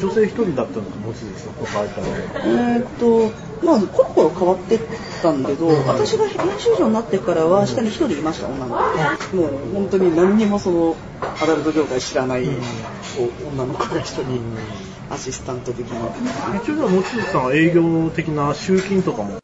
女性一人だったのか、望月さん、他入ったのえーっと、まあ、コロコロ変わってったんだけど、私が編集長になってからは、下に一人いました、女の子。もう、本当に何にもその、アダルト業界知らない、女の子が一人、アシスタント的な。一応じゃあ、望月さんは営業的な集金とかも？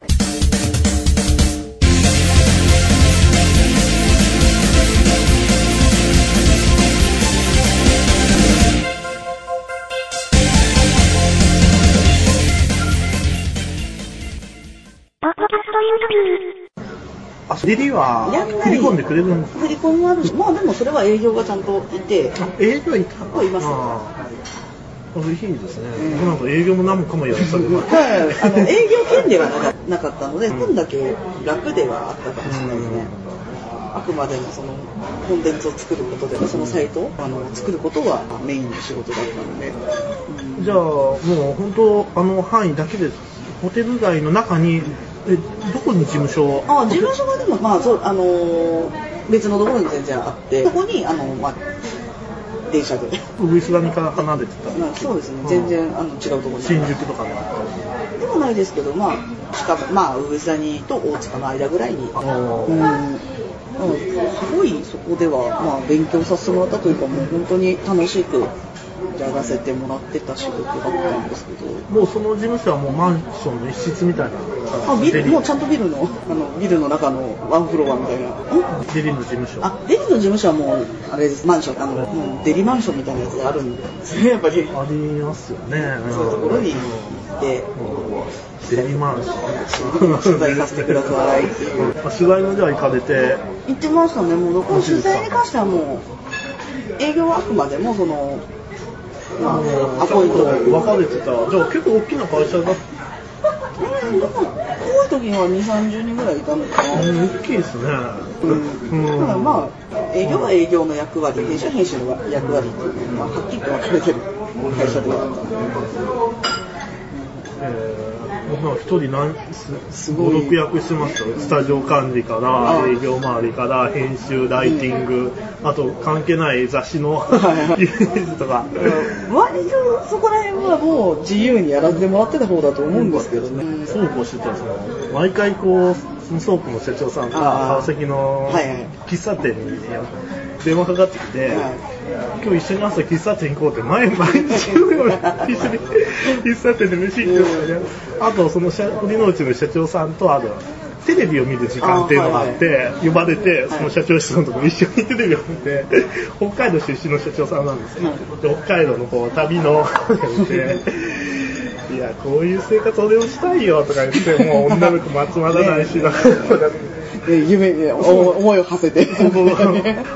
あ、リリーは振り込んでくれるんです振り込みもあるし、まあでもそれは営業がちゃんといて、営業いたあいますああ、いいですね。僕なんか営業も何もかもやらされてます。はい、あの営業権ではなかなかったので、分だけ楽ではあったかもしれないですね。あくまでもそのコンテンツを作ることで、そのサイトをあの作ることがメインの仕事だったので、うん。じゃあ、もう本当、あの範囲だけで、ホテル街の中に、え、どこに事務所？あ事務所がでも、まあそうあのー別のところに全然あって、そこにあの、まあ、電車で、ウグイス谷から離れてた？まあそうですね、全然あの違うところに。新宿とかにあったでもないですけど、まあ、近くまあ、上谷と大塚の間ぐらいに、あうん、うん。すごいそこでは、まあ、勉強させてもらったというか、もう本当に楽しくやらせてもらってた仕事だったんですけど、もうその事務所はもうマンションの一室みたいな。あビルもうちゃんとビルのあのビルの中のワンフロアみたいな。んデリの事務所。あデリの事務所はもうあれですマンションあの、もうデリマンションみたいなやつがあるんですね やっぱりありますよね。そういうところに行ってデリマンション。取材させてくださいっていうあ取材のじゃあ行かれて、行ってましたねもうどこの取材に関してはもう営業はあくまでもそのまあアポイント分か。れてた。じゃあ結構大きな会社だっうんでも多い時には2 3 0人ぐらいいたのか。な、大きいですね。うんだか。らまあ営業は営業の役割編集は編集の役割っていうのが、まあ、はっきりと分か。れてる会社ではあったのでえー僕は一人何すすごい。5、6役してました。よ。スタジオ管理から、あ営業周りから、編集、ライティング、あと関係ない雑誌の リリースとか。割とそこら辺はもう自由にやらせてもらってた方だと思うんですけどね、そうこうしてたらその毎回こうソープの社長さんが川崎の喫茶店に電話かかってきて、はい今日一緒に朝喫茶店行こうって前毎日のように一緒に喫茶店で飯行ってたよねあとその社堀之内の社長さんとあとテレビを見る時間っていうのがあって、呼ばれて、その社長室のところ一緒にテレビを見て、北海道出身の社長さんなんですよ。で北海道のこう旅の見て、いや、こういう生活俺もしたいよとか言って、もう女の子も集まらないしな。で夢で思思いを馳せて。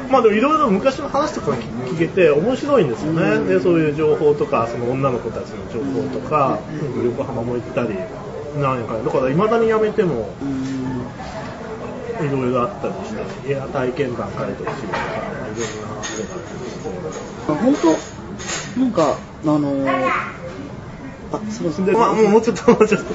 まあでもいろいろ昔の話とか聞けて面白いんですよね、でそういう情報とかその女の子たちの情報とか、横浜も行ったり何かだからいまだに辞めてもいろいろあったりしてエア体験談書いてほしいとかまあいろんなあれがあって。本当なんかあのーあそうですでまあもうもうちょっともうちょっと。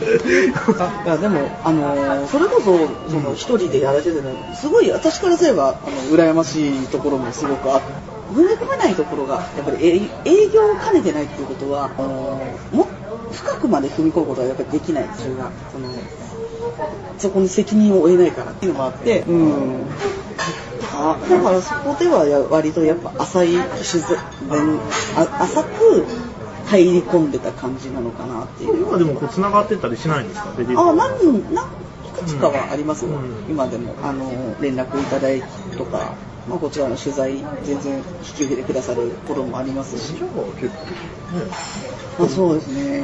あいやでも、あのーそれこそその一人でやられててねすごい私からすればあの羨ましいところもすごくあって踏み込めないところがやっぱり営営業を兼ねてないっていうことはあのーも深くまで踏み込むことはやっぱりできないそれがそのそこに責任を負えないからっていうのもあって、うん、あだからそこではや割とやっぱ浅い自然あ浅く入り込んでた感じなのかなっていう。今でもこう繋がってたりしないんですか？ベリーあ、何、何いくつかはありますよ、うん今でも。あの、連絡いただいとか、まあ、こちらの取材、全然引き受けてくださることもありますしねまあ、そうですね。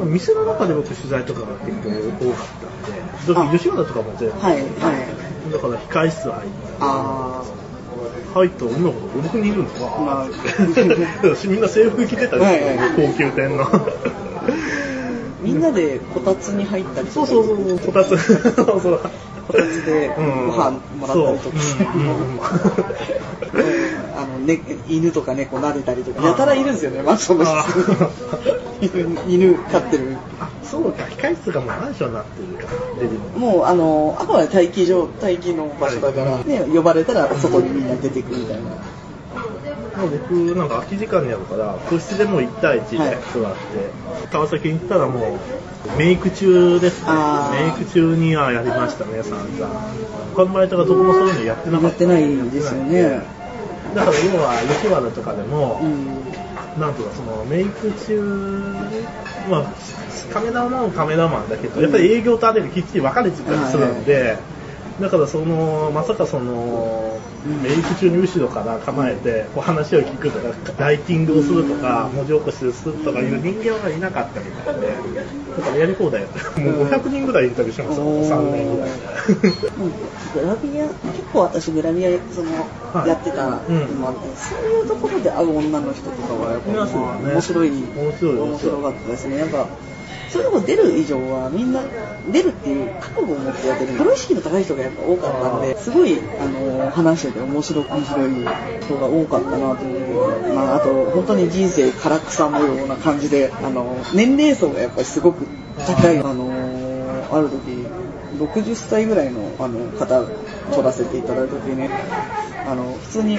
うん。店の中で僕取材とかが結構多かったんで、あ吉原とかも全部、はい、はい。だから控室入って、あ入った女の子が5、6人いるんですよ。まあみんな制服着てたりして、はいはい高級店の。ーみんなでこたつに入ったりとか。そうそうそう、こたつ。そうそう。こたつでご飯もらったりとか。あのね、犬とか猫撫でたりとか、やたらいるんですよね、マンションのあ室に犬犬飼ってる。あ、そうか、控室がもうマンションになってるから、レディもう、あの、あくまで待機場、待機の場所だから、ね、呼ばれたら外にみんな出てくみたいな。もう僕なんか空き時間にあるから個室でもう1対1で座って、川崎に行ったらもうメイク中ですね。メイク中にはやりましたね散々。他のバイトがどこもそういうのやってなかった。やってないですよね。だから要は吉原とかでも、うん。なんとかそのメイク中まあカメラマンはカメラマンだけどやっぱり営業とあれできっちり分かれてたりするんで、だからそのまさかそのメイク中に後ろから構えてこう話を聞くとかライティングをするとか文字起こしするとかいう人間がいなかったみたいでだからやり放題やってもう500人ぐらいインタビューしましたおー3年ぐらい。うん。グラビア、結構私グラビアその、はい。やってたのもあって、そういうところで会う女の人とかはやっぱいますよね。面白い、面白い面白かったですね。やっぱそういうとこ出る以上はみんな出るっていう覚悟を持ってやってる。プロ意識の高い人がやっぱ多かったんですごいあの話してて面白く面白い人が多かったなというまああと本当に人生唐草模様な感じであの年齢層がやっぱりすごく高い。あのある時60歳ぐらいのあの方撮らせていただいた時にねあの普通に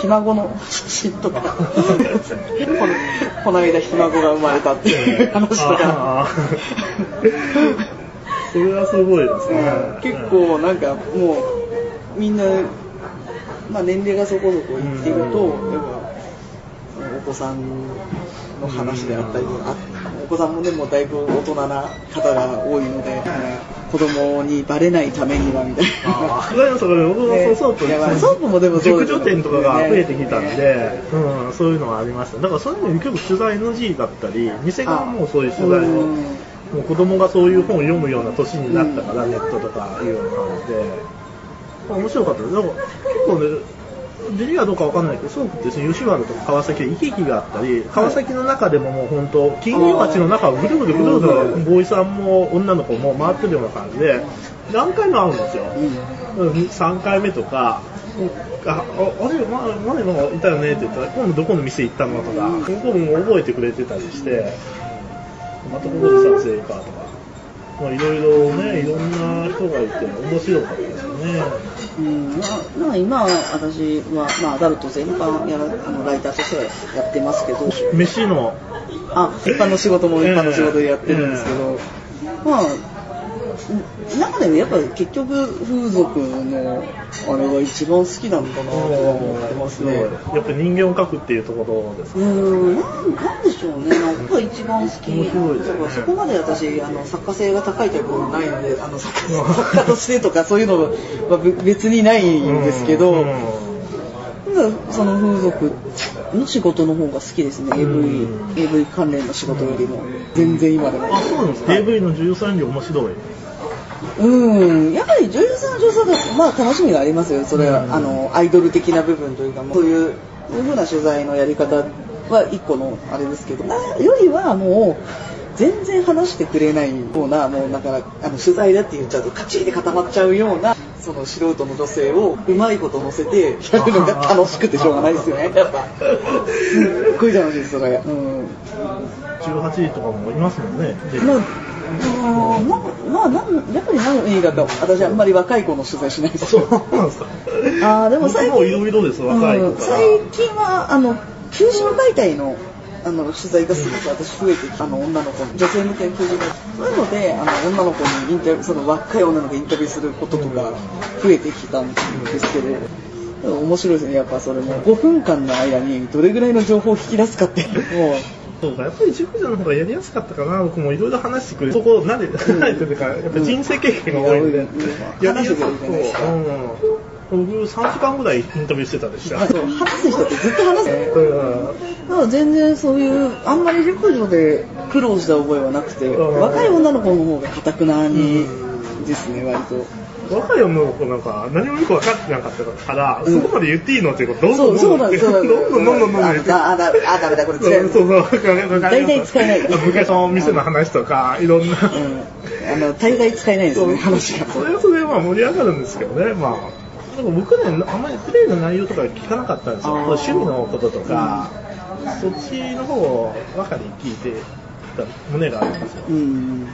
ひ孫の写真とか この間ひ孫が生まれたっていう話とか。それはすごいですね。結構なんかもうみんな、まあ、年齢がそこそこいっていると、やっぱお子さんの話であったりとか、あお子さんもねもうだいぶ大人な方が多いので、子供にバレないためにはみたいあな。あ、それそれ僕もそうソープ、いやまあソープもでも熟女店とかが増えてきたんで、ねうん、そういうのはありました。だからそういうのに結構取材 NG だったり、店側もそういう取材を、うんもう子供がそういう本を読むような年になったから、ネットとかいうような感じで、面白かったです。だから結構ね、ジリはどうかわかんないけど、ソープって吉原とか川崎で行き来があったり、川崎の中でももう本当、金魚町の中をぐるぐるぐるぐる、ボーイさんも女の子も回ってるような感じで、何回も会うんですよ。うん3回目とか、あ、あれ、ま前のいたよねって言ったら、今度どこの店行ったのとか、向こうも覚えてくれてたりして、またここで撮影かとか、いろいろね、いろんな人がいて面白かったね。うん、まあ、まあ今私は、まあ、アダルト全般やらあのライターとしてはやってますけど、飯の、あ、一般の仕事も一般の仕事でやってるんですけど、まあ、中でもやっぱ結局風俗のあれが一番好きなのかなとは思ってますね。やっぱり人間を描くっていうところですうーん、なんでしょうね、なんか一番好き。ねそこまで私、あの作家性が高いタイプはないので、あの作家作家としてとかそういうのは別にないんですけど、その風俗の仕事の方が好きですね、うん AV, AV 関連の仕事よりも、全然今でも。あ、そうなんですか。AV の女優さん面白い。うん、やっぱり女優さんは女優さんだと、まあ楽しみがありますよ、それは、うんあの、アイドル的な部分というか、そういう、そういうふうな取材のやり方は一個のあれですけど、なよりはもう、全然話してくれないような、もうだから、あの、取材だって言っちゃうとカチッて固まっちゃうような、その素人の女性をうまいこと乗せてやるのが楽しくてしょうがないですよね、やっぱ。すっごい楽しいです、それ。うん。18位とかもいますもんね。でまあ、あまあ、なんやっぱり何がか、私あんまり若い子の取材しないですそうなんですか。あでも最近いろいろです、若い子うん。最近はあの求人媒体のあの取材がすごく私増えてきてあの女の子女性向けの求人媒体そういうのであの女の子にインタビューその若い女の子にインタビューすることとか増えてきたんですけど。面白いですね、やっぱそれも5分間の間にどれぐらいの情報を引き出すかっていうそうか、やっぱり熟女の方がやりやすかったかな、僕もいろいろ話してくれる。そこ、慣れて、慣れてるから、やっぱ人生経験が多いんで、うん。やりやすかうん。僕3時間ぐらいインタビューしてたでしょ。話す人ってずっと話すねうん。だから全然そういうあんまり熟女で苦労した覚えはなくてうん。若い女の子の方がかたくなにですね割と若い女の子なんか何もよく分かってなかったから、うんそこまで言っていいのっていうことどんどんどんどんどんどんどんどんどん言ってああだあダメだこれそう使えるそうそう。大体使えない昔の店の話とか、いろんな。うんあの大概使えないですよね話がそれはそれでまあ盛り上がるんですけどね、まあ。でも僕ね、あんまりプレイの内容とか聞かなかったんですよ。趣味のこととか、そっちの方をばかり聞いてた胸があるんですよ。うんうん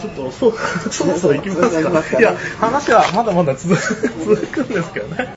ちょっと、そう、そろそろ行きますかか。いや、話はまだまだ続くんですけどね。